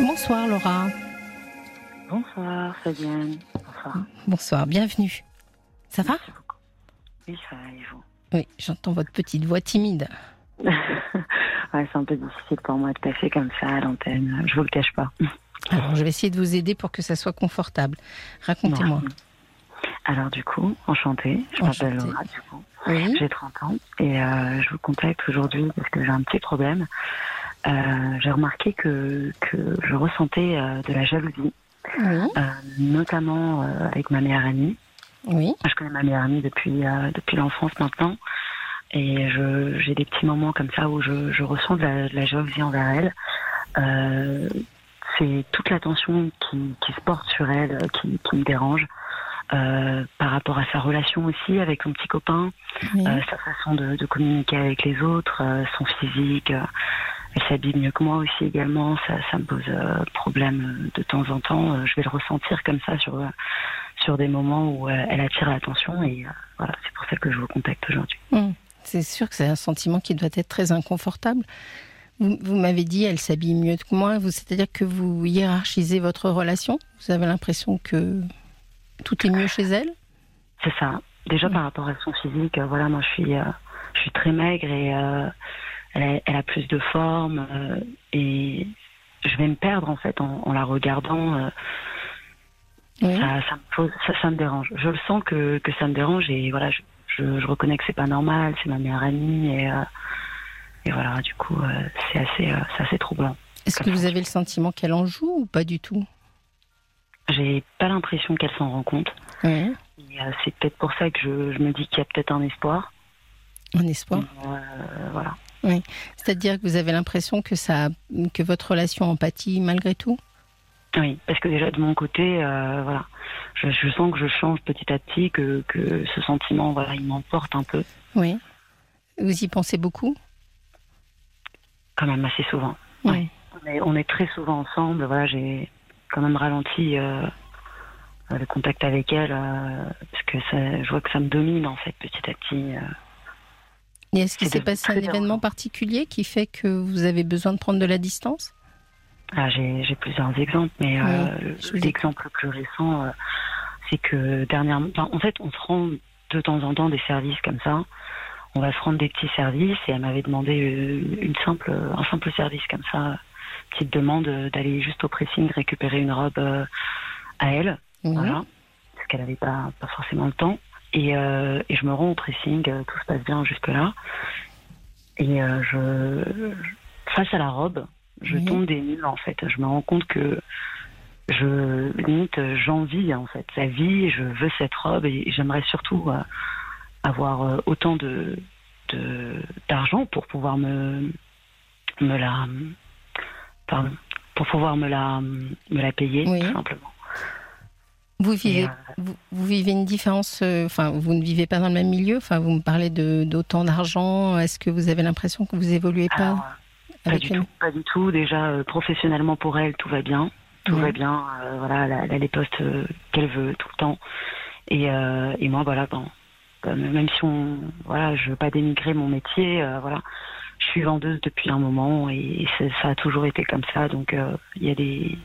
Bonsoir Laura. Bonsoir Fabienne. Bonsoir. Bonsoir, bienvenue. Ça va? Oui, ça va et vous? Oui, j'entends votre petite voix timide. ouais, C'est un peu difficile pour moi de passer comme ça à l'antenne, je vous le cache pas. Alors, je vais essayer de vous aider pour que ça soit confortable. Racontez-moi. Alors du coup, enchantée, je m'appelle. Laura du coup. Oui. J'ai 30 ans et euh, je vous contacte aujourd'hui parce que j'ai un petit problème. Euh, j'ai remarqué que, que je ressentais euh, de la jalousie, Oui. euh, notamment avec ma meilleure amie. Oui. Je connais ma meilleure amie depuis, depuis l'enfance maintenant. Et j'ai des petits moments comme ça où je, je ressens de la, de la jalousie envers elle. Euh, c'est toute l'attention qui, qui se porte sur elle qui, qui me dérange. Euh, par rapport à sa relation aussi avec son petit copain, Oui. euh, sa façon de, de communiquer avec les autres, son physique. Euh, elle s'habille mieux que moi aussi également. Ça, ça me pose euh, problème de temps en temps. Euh, je vais le ressentir comme ça sur, euh, sur des moments où euh, elle attire l'attention. Et euh, voilà, c'est pour ça que je vous contacte aujourd'hui. Hum. C'est sûr que c'est un sentiment qui doit être très inconfortable. Vous, vous m'avez dit, elle s'habille mieux que moi. Vous, c'est-à-dire que vous hiérarchisez votre relation? Vous avez l'impression que tout est mieux chez elle? C'est ça. Déjà Mm. par rapport à son physique, euh, voilà, moi je suis, euh, je suis très maigre et euh, elle, a, elle a plus de forme euh, et je vais me perdre en fait en, en la regardant. euh, Oui. ça, ça me pose, ça, ça me dérange. Je le sens que, que ça me dérange et voilà, je, je, je reconnais que c'est pas normal, c'est ma meilleure amie et, euh, et voilà, du coup, c'est assez, troublant. Est-ce que vous avez le sentiment qu'elle en joue ou pas du tout? J'ai pas l'impression qu'elle s'en rend compte. Oui. C'est peut-être pour ça que je, je me dis qu'il y a peut-être un espoir. Un espoir. Euh, voilà. C'est-à-dire que vous avez l'impression que ça, que votre relation empathie malgré tout? Oui, parce que déjà de mon côté, euh, voilà, je, je sens que je change petit à petit, que, que ce sentiment, voilà, il m'emporte un peu, Oui. Vous y pensez beaucoup? Quand même assez souvent. Oui. On est, on est très souvent ensemble. Voilà, j'ai quand même ralenti euh, le contact avec elle euh, parce que ça, je vois que ça me domine en fait petit à petit. Et est-ce qu'il s'est passé un événement particulier qui fait que vous avez besoin de prendre de la distance? Ah, j'ai, plusieurs exemples, mais euh, l'exemple le plus récent, euh, c'est que dernièrement, enfin, en fait, on se rend de temps en temps des services comme ça. On va se rendre des petits services et elle m'avait demandé euh, une simple, un simple service comme ça, petite demande d'aller juste au pressing récupérer une robe à elle. Oui. Voilà. Parce qu'elle n'avait pas, pas forcément le temps. Et, euh, et je me rends au pressing, euh, tout se passe bien jusque-là. Et euh, je, face à la robe, je Oui. tombe des nues en fait. Je me rends compte que je limite j'envie en fait sa vie. Je veux cette robe et j'aimerais surtout euh, avoir autant de de- d'argent pour pouvoir me me la pardon pour pouvoir me la me la payer Oui. tout simplement. Vous Et, vivez, euh, vous, vous vivez une différence. euh, Enfin, vous ne vivez pas dans le même milieu? Enfin, vous me parlez d'autant d'argent. Est-ce que vous avez l'impression que vous évoluez pas alors, Pas avec du tout, pas du tout. Déjà, euh, professionnellement pour elle, tout va bien. Tout Ouais. va bien. euh, voilà, elle a, elle a les postes qu'elle veut tout le temps. Et, et moi, voilà, bon, comme- même si on, voilà, je veux pas dénigrer mon métier, voilà, je suis vendeuse depuis un moment et, c'est- ça a toujours été comme ça. Donc, il y a des,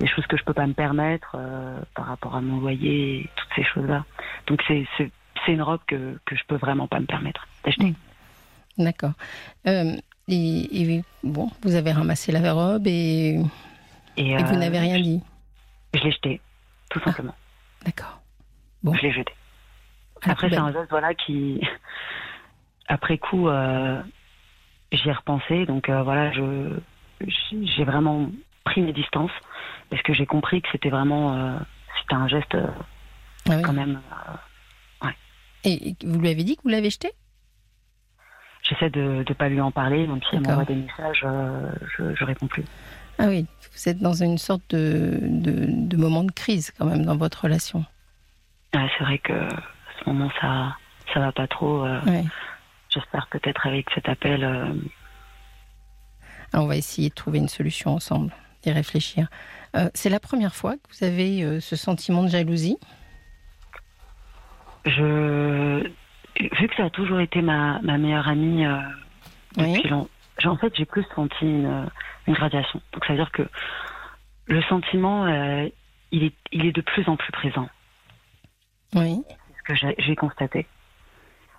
des choses que je peux pas me permettre euh, par rapport à mon loyer, et toutes ces choses-là. Donc, c'est, une robe que que je peux vraiment pas me permettre d'acheter. D'accord. Euh, et, et bon, vous avez ramassé la robe et, Et, et vous euh, n'avez rien dit. Je l'ai jeté, tout simplement. D'accord. Bon. Je l'ai jeté. À la Après, c'est un geste voilà, qui, après coup, j'y ai repensé. Donc voilà, je, j'ai vraiment pris mes distances parce que j'ai compris que c'était vraiment, euh, c'était un geste euh, Ah oui. quand même. euh, Et et vous lui avez dit que vous l'avez jeté? J'essaie de ne pas lui en parler, même si elle m'envoie des messages, je, je réponds plus. Ah oui, vous êtes dans une sorte de, de, de moment de crise quand même dans votre relation. Ouais, c'est vrai que à ce moment, ça, ça va pas trop. Ouais. J'espère peut-être avec cet appel. Alors, on va essayer de trouver une solution ensemble, d'y réfléchir. Euh, c'est la première fois que vous avez euh, ce sentiment de jalousie? Je, vu que ça a toujours été ma, ma meilleure amie euh, Oui. depuis longtemps, en fait, j'ai plus senti une, une gradation. Donc, ça veut dire que le sentiment, il, est, il est de plus en plus présent. Oui. C'est ce que j'ai constaté.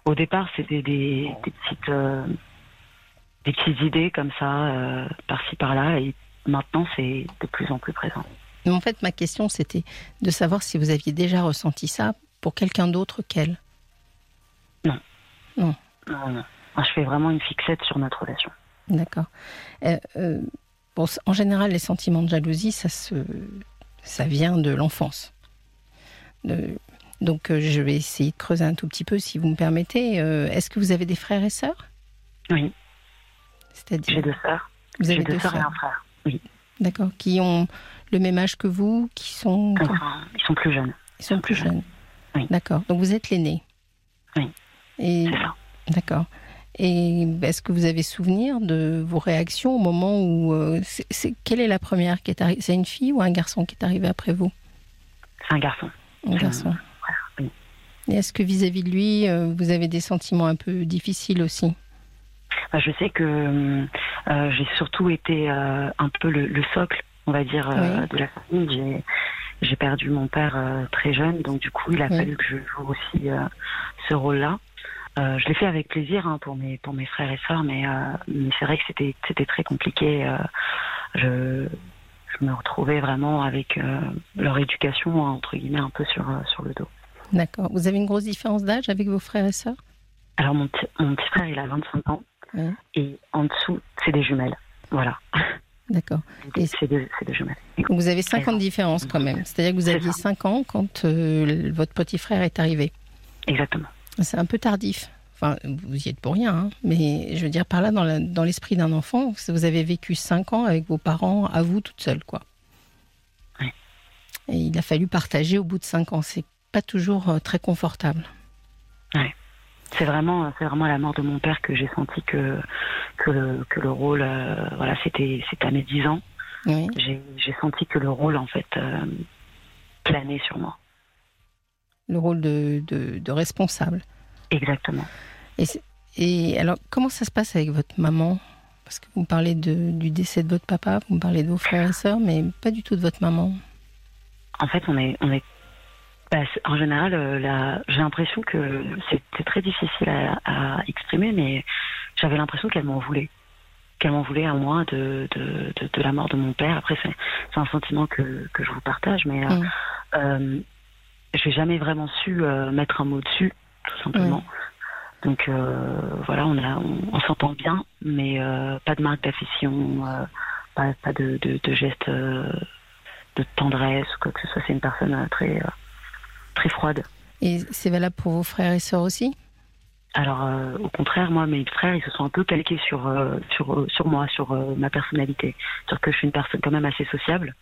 Au départ, c'était des, petites, des petites idées comme ça, par-ci par-là, et maintenant, c'est de plus en plus présent. En fait, ma question, c'était de savoir si vous aviez déjà ressenti ça pour quelqu'un d'autre qu'elle. Non. Non. Non, non. Je fais vraiment une fixette sur notre relation. D'accord. Euh, euh, bon, en général, les sentiments de jalousie, ça, se, ça vient de l'enfance. donc, euh, je vais essayer de creuser un tout petit peu, si vous me permettez. Est-ce que vous avez des frères et sœurs? Oui. C'est-à-dire J'ai deux sœurs. Vous avez deux, deux sœurs et un frère. Oui. D'accord. Qui ont le même âge que vous Qui sont Ils sont plus jeunes. Ils sont plus jeunes. Oui. D'accord. Donc vous êtes l'aîné. Oui. Et c'est ça. D'accord. Et est-ce que vous avez souvenir de vos réactions au moment où euh, c'est, quelle est la première qui est arrivée C'est une fille ou un garçon qui est arrivé après vous? C'est un garçon. Un garçon. oui. Et est-ce que vis-à-vis de lui, euh, vous avez des sentiments un peu difficiles aussi? Je sais que euh, j'ai surtout été un peu le, socle, on va dire, de la famille. J'ai, perdu mon père très jeune, donc du coup, il a fallu que je joue aussi ce rôle-là. Euh, je l'ai fait avec plaisir hein, pour mes pour mes frères et sœurs, mais, euh, mais c'est vrai que c'était c'était très compliqué. Euh, je je me retrouvais vraiment avec leur éducation entre guillemets un peu sur sur le dos. D'accord. Vous avez une grosse différence d'âge avec vos frères et sœurs? Alors mon, mon petit frère il a 25 ans et en dessous c'est des jumelles. Voilà. D'accord. C'est des, des, jumelles. vous avez 5 ans de différence quand même. C'est-à-dire que vous aviez 5 ans quand votre petit frère est arrivé. Exactement. C'est un peu tardif. Enfin, vous y êtes pour rien, hein. mais je veux dire, par là, dans l'esprit d'un enfant, vous avez vécu cinq ans avec vos parents, à vous, toute seule, quoi. Oui. Et il a fallu partager au bout de cinq ans. C'est pas toujours euh, très confortable. C'est vraiment, c'est vraiment la mort de mon père que j'ai senti que, que, le, que le rôle, euh, voilà, c'était, c'était à mes dix ans. Oui. J'ai senti que le rôle, en fait, euh, planait sur moi le rôle de, de, responsable. Exactement. Et, et, alors, comment ça se passe avec votre maman? Parce que vous parlez de, du décès de votre papa, vous parlez de vos frères et sœurs, mais pas du tout de votre maman. En fait, on est, on est bah, en général, euh, j'ai l'impression que c'était très difficile à, exprimer, mais j'avais l'impression qu'elle m'en voulait. Qu'elle m'en voulait à moi de, de, de, la mort de mon père. Après, c'est un sentiment que, que je vous partage, mais euh, mm. euh j'ai jamais vraiment su mettre un mot dessus, tout simplement. Donc euh, voilà, on, a, on, s'entend bien, mais euh, pas de marque d'affection, pas, pas, de, de, de gestes de tendresse ou quoi que ce soit. C'est une personne très, très froide. Et c'est valable pour vos frères et sœurs aussi? Alors, au contraire, moi, mes frères, ils se sont un peu calqués sur sur sur moi, sur ma personnalité, sur que je suis une personne quand même assez sociable.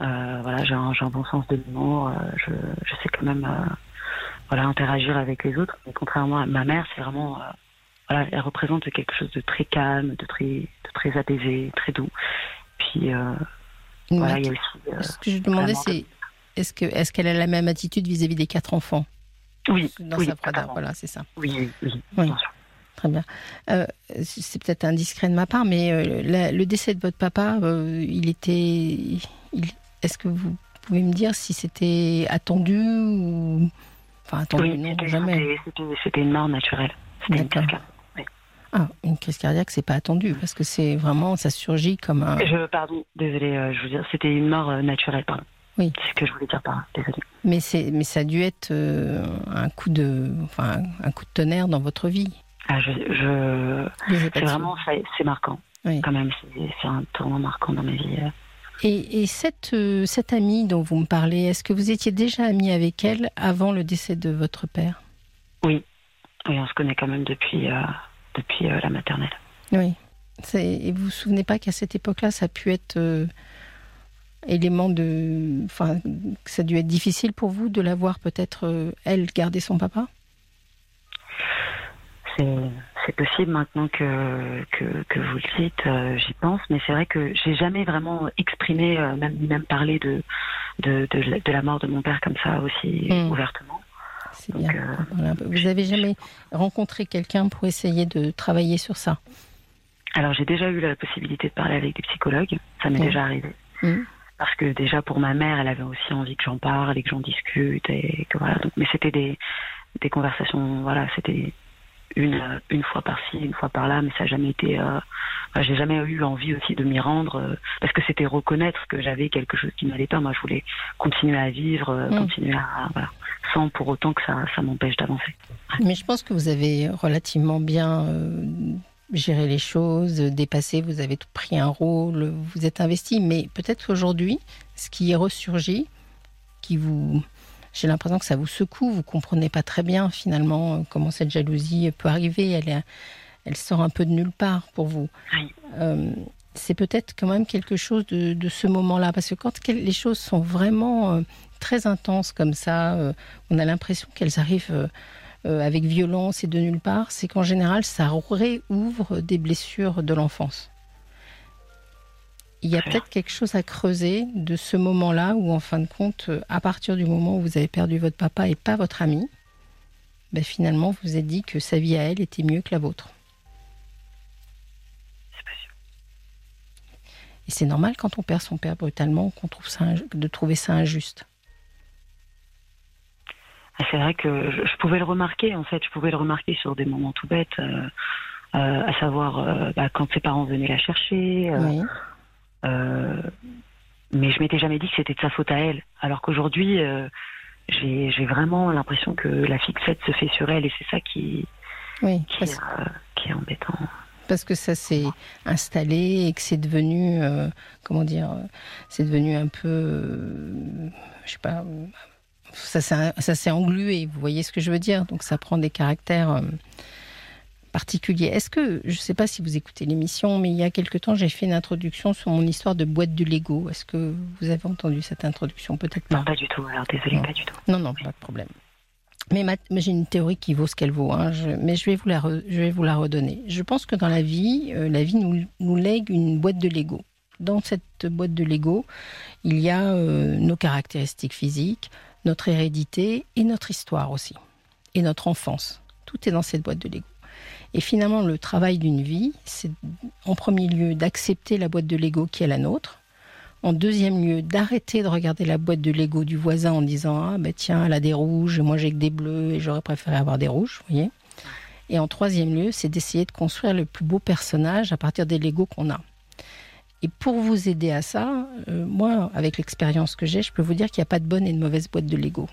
Euh, voilà, j'ai un, un, bon sens de l'humour. Euh, je, je, sais quand même euh, voilà, interagir avec les autres. Mais contrairement à ma mère, c'est vraiment. voilà, elle représente quelque chose de très calme, de très, de très apaisé, très doux. Puis voilà, il y a aussi. Ce que je demandais, c'est est-ce que est-ce qu'elle a la même attitude vis-à-vis des quatre enfants Oui, dans oui, sa froideur, voilà, c'est ça. Oui, oui, oui. Très bien. Euh, c'est peut-être indiscret de ma part, mais euh, le décès de votre papa, euh, il était, est-ce que vous pouvez me dire si c'était attendu ou. Enfin, attendu, oui, non, jamais. C'était une mort naturelle. C'était une cardiaque. Ah, une crise cardiaque, c'est pas attendu parce que c'est vraiment, ça surgit comme un. Je, pardon, désolé, je veux dire, c'était une mort naturelle, pardon. Oui. C'est ce que je voulais dire par là, désolé. Mais, mais ça a dû être euh, un, coup de, enfin, un coup de tonnerre dans votre vie. Ah, je, je... c'est vraiment, c'est marquant. Oui. Quand même, c'est un tournant marquant dans ma vie. Et, cette, euh, cette amie dont vous me parlez, est-ce que vous étiez déjà amie avec elle avant le décès de votre père? Oui, oui, on se connaît quand même depuis, euh, depuis euh, la maternelle. Oui. Et vous vous souvenez pas qu'à cette époque-là, ça a pu être élément de. Enfin, ça a dû être difficile pour vous de la voir peut-être, elle, garder son papa? C'est possible maintenant que, que, vous le dites, euh, j'y pense, mais c'est vrai que j'ai jamais vraiment exprimé, euh, même, même parlé de de, de, la mort de mon père comme ça aussi hmm. ouvertement. bien. Euh, vous avez jamais rencontré quelqu'un pour essayer de travailler sur ça? Alors j'ai déjà eu la possibilité de parler avec des psychologues, ça m'est déjà arrivé. Hmm. Parce que déjà pour ma mère, elle avait aussi envie que j'en parle et que j'en discute et que voilà. Donc, mais c'était des, des conversations, voilà, c'était une, une fois par-ci, une fois par-là, mais ça n'a jamais été. Euh, j'ai jamais eu envie aussi de m'y rendre euh, parce que c'était reconnaître que j'avais quelque chose qui n'allait pas. Moi, je voulais continuer à vivre, euh, mm. continuer à voilà, sans pour autant que ça, ça m'empêche d'avancer. Mais je pense que vous avez relativement bien géré les choses, dépassé. Vous avez tout pris un rôle, vous êtes investi. Mais peut-être aujourd'hui, ce qui est ressurgi, qui vous j'ai l'impression que ça vous secoue. Vous comprenez pas très bien finalement euh, comment cette jalousie peut arriver. Elle, elle sort un peu de nulle part pour vous. Euh, c'est peut-être quand même quelque chose de, ce moment-là, parce que quand les choses sont vraiment euh, très intenses comme ça, on a l'impression qu'elles arrivent avec violence et de nulle part. C'est qu'en général, ça réouvre des blessures de l'enfance il y a peut-être quelque chose à creuser de ce moment-là où, en fin de compte, euh, à partir du moment où vous avez perdu votre papa et pas votre ami, ben finalement, vous vous êtes dit que sa vie à elle était mieux que la vôtre. Et c'est normal quand on perd son père brutalement qu'on trouve ça de trouver ça injuste. C'est vrai que je, pouvais le remarquer, en fait, je pouvais le remarquer sur des moments tout bêtes, euh, euh, à savoir bah, quand ses parents venaient la chercher. Oui euh, mais je m'étais jamais dit que c'était de sa faute à elle. Alors qu'aujourd'hui, euh, j'ai vraiment l'impression que la fixette se fait sur elle et c'est ça qui, oui, qui, euh, qui, est embêtant. Parce que ça s'est installé et que c'est devenu, comment dire, c'est devenu un peu, je sais pas, ça s'est englué, vous voyez ce que je veux dire? Donc ça prend des caractères particulier. Est-ce que, je ne sais pas si vous écoutez l'émission, mais il y a quelque temps, j'ai fait une introduction sur mon histoire de boîte de Lego. Est-ce que vous avez entendu cette introduction? Peut-être pas. Non, pas du tout. Alors, désolé, pas du tout. Non, non, pas de problème. Mais, j'ai une théorie qui vaut ce qu'elle vaut, hein. mais je vais, vous la je vais vous la redonner. Je pense que dans la vie, euh, la vie nous, nous, lègue une boîte de Lego. Dans cette boîte de Lego, il y a euh, nos caractéristiques physiques, notre hérédité et notre histoire aussi, et notre enfance. Tout est dans cette boîte de Lego. Et finalement, le travail d'une vie, c'est en premier lieu d'accepter la boîte de Lego qui est la nôtre. En deuxième lieu, d'arrêter de regarder la boîte de Lego du voisin en disant Ah, ben tiens, elle a des rouges, moi j'ai que des bleus et j'aurais préféré avoir des rouges, vous voyez. Et en troisième lieu, c'est d'essayer de construire le plus beau personnage à partir des Lego qu'on a. Et pour vous aider à ça, euh, moi, avec l'expérience que j'ai, je peux vous dire qu'il n'y a pas de bonne et de mauvaise boîte de Lego.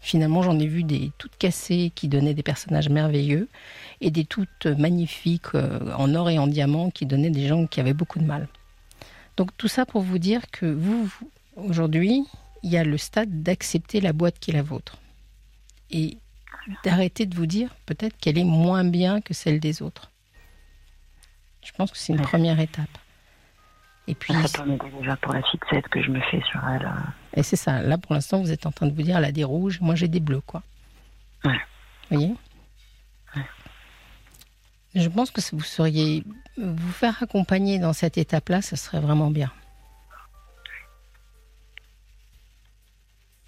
Finalement, j'en ai vu des toutes cassées qui donnaient des personnages merveilleux et des toutes magnifiques euh, en or et en diamant qui donnaient des gens qui avaient beaucoup de mal. Donc tout ça pour vous dire que vous, aujourd'hui, il y a le stade d'accepter la boîte qui est la vôtre. Et d'arrêter de vous dire peut-être qu'elle est moins bien que celle des autres. Je pense que c'est une première étape. Et puis. Ça déjà pour la fixette que je me fais sur elle. Euh. Et c'est ça. Là, pour l'instant, vous êtes en train de vous dire, elle a des rouges, moi j'ai des bleus, quoi. Ouais. Vous voyez Je pense que vous seriez. Vous faire accompagner dans cette étape-là, ce serait vraiment bien.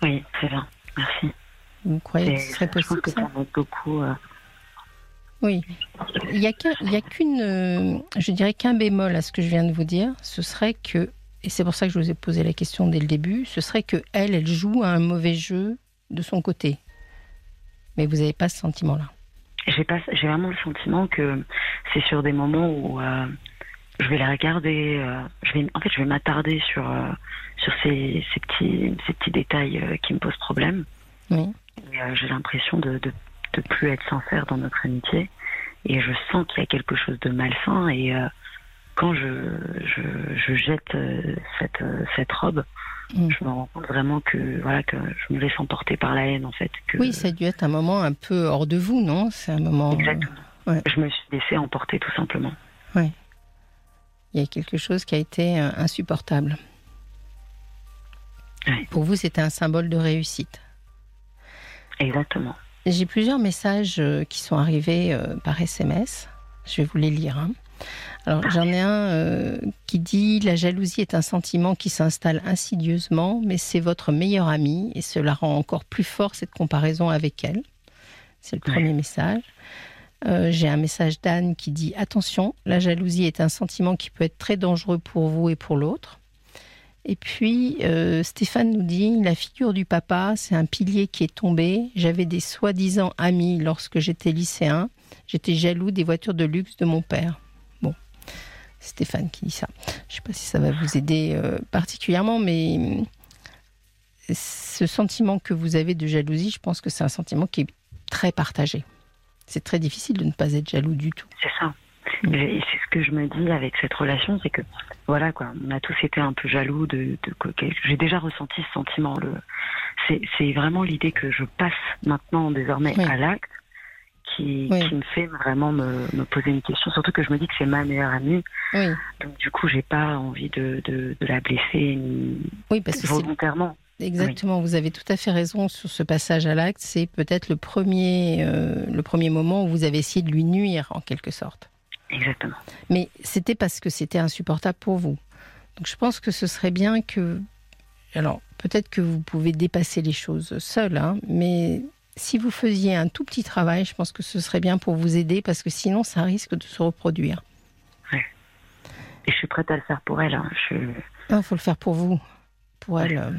Oui, très bien. Merci. Vous croyez que ce serait possible je que ça, beaucoup. Euh, oui. Il n'y a qu'une, euh, je dirais qu'un bémol à ce que je viens de vous dire, ce serait que, et c'est pour ça que je vous ai posé la question dès le début, ce serait que elle, elle joue à un mauvais jeu de son côté. Mais vous n'avez pas ce sentiment-là. J'ai pas, j'ai vraiment le sentiment que c'est sur des moments où euh, je vais la regarder, euh, je vais, en fait, je vais m'attarder sur sur ces, ces, petits ces petits détails qui me posent problème. Oui. j'ai l'impression de, de de plus être sincère dans notre amitié. Et je sens qu'il y a quelque chose de malsain. Et euh, quand je, je, jette euh, cette, euh, cette robe, mm. je me rends compte vraiment que, voilà, que je me laisse emporter par la haine, en fait. Que... Oui, ça a dû être un moment un peu hors de vous, non? C'est un moment. Exactement. Je me suis laissée emporter, tout simplement. Oui. Il y a quelque chose qui a été insupportable. Pour vous, c'était un symbole de réussite. Exactement. J'ai plusieurs messages euh, qui sont arrivés euh, par SMS. Je vais vous les lire. Hein. Alors j'en ai un euh, qui dit la jalousie est un sentiment qui s'installe insidieusement, mais c'est votre meilleure amie et cela rend encore plus fort cette comparaison avec elle. C'est le premier message. J'ai un message d'Anne qui dit attention, la jalousie est un sentiment qui peut être très dangereux pour vous et pour l'autre. Et puis, euh, Stéphane nous dit, la figure du papa, c'est un pilier qui est tombé. J'avais des soi-disant amis lorsque j'étais lycéen. J'étais jaloux des voitures de luxe de mon père. Bon, Stéphane qui dit ça. Je ne sais pas si ça va vous aider euh, particulièrement, mais euh, ce sentiment que vous avez de jalousie, je pense que c'est un sentiment qui est très partagé. C'est très difficile de ne pas être jaloux du tout. C'est ça. Et c'est ce que je me dis avec cette relation, c'est que voilà quoi, on a tous été un peu jaloux de, de, j'ai déjà ressenti ce sentiment. Le, c'est vraiment l'idée que je passe maintenant désormais à l'acte qui, qui, me fait vraiment me, me, poser une question. Surtout que je me dis que c'est ma meilleure amie. Oui. Donc du coup, j'ai pas envie de, de, de, la blesser oui, parce que volontairement. Exactement, vous avez tout à fait raison sur ce passage à l'acte. C'est peut-être le premier, euh, le premier moment où vous avez essayé de lui nuire en quelque sorte. Exactement. Mais c'était parce que c'était insupportable pour vous. Donc je pense que ce serait bien que... Alors peut-être que vous pouvez dépasser les choses seul, hein, mais si vous faisiez un tout petit travail, je pense que ce serait bien pour vous aider parce que sinon ça risque de se reproduire. Oui. Et je suis prête à le faire pour elle. Hein. Je... Il faut le faire pour vous. Pour elle. Euh,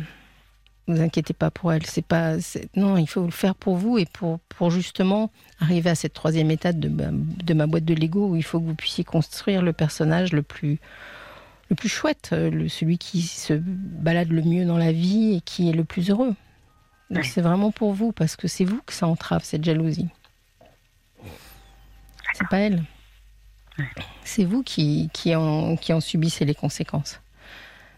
vous inquiétez pas pour elle. C'est pas, non, il faut le faire pour vous et pour, pour justement arriver à cette troisième étape de, de ma boîte de Lego où il faut que vous puissiez construire le personnage le plus, le plus chouette, euh, le, celui qui se balade le mieux dans la vie et qui est le plus heureux. Donc c'est vraiment pour vous parce que c'est vous que ça entrave cette jalousie. C'est pas elle. C'est vous qui, qui, en, qui en subissez les conséquences.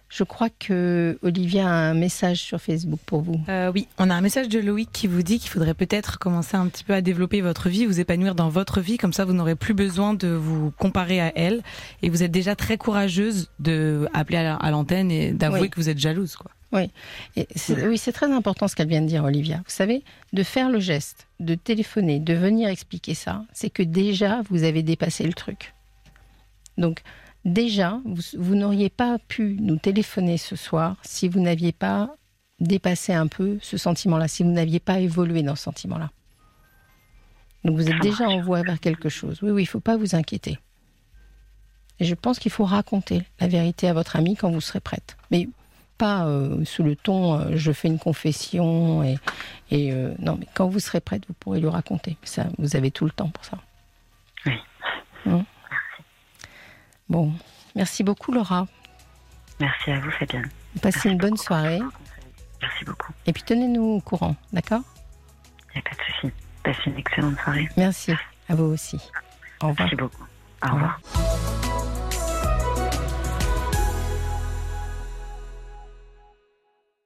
Je crois que Olivia a un message sur Facebook pour vous. Euh, oui, on a un message de Loïc qui vous dit qu'il faudrait peut-être commencer un petit peu à développer votre vie, vous épanouir dans votre vie, comme ça vous n'aurez plus besoin de vous comparer à elle. Et vous êtes déjà très courageuse de appeler à l'antenne et d'avouer que vous êtes jalouse, quoi. Oui, oui, c'est très important ce qu'elle vient de dire, Olivia. Vous savez, de faire le geste, de téléphoner, de venir expliquer ça, c'est que déjà vous avez dépassé le truc. Donc, déjà, vous, n'auriez pas pu nous téléphoner ce soir si vous n'aviez pas dépassé un peu ce sentiment-là, si vous n'aviez pas évolué dans ce sentiment-là. Donc vous êtes déjà en voie vers quelque chose. Oui, oui, il ne faut pas vous inquiéter. Et je pense qu'il faut raconter la vérité à votre ami quand vous serez prête. Mais pas euh, sous le ton euh, je fais une confession et, euh, non, mais quand vous serez prête, vous pourrez lui raconter. Ça, vous avez tout le temps pour ça. Oui. Hum. Bon, merci beaucoup Laura. Merci à vous Fabienne. Passez une bonne soirée. Merci beaucoup. Et puis tenez-nous au courant, d'accord? Il n'y a pas de souci. Passez une excellente soirée. Merci, à vous aussi. Au revoir. Merci beaucoup. Au revoir.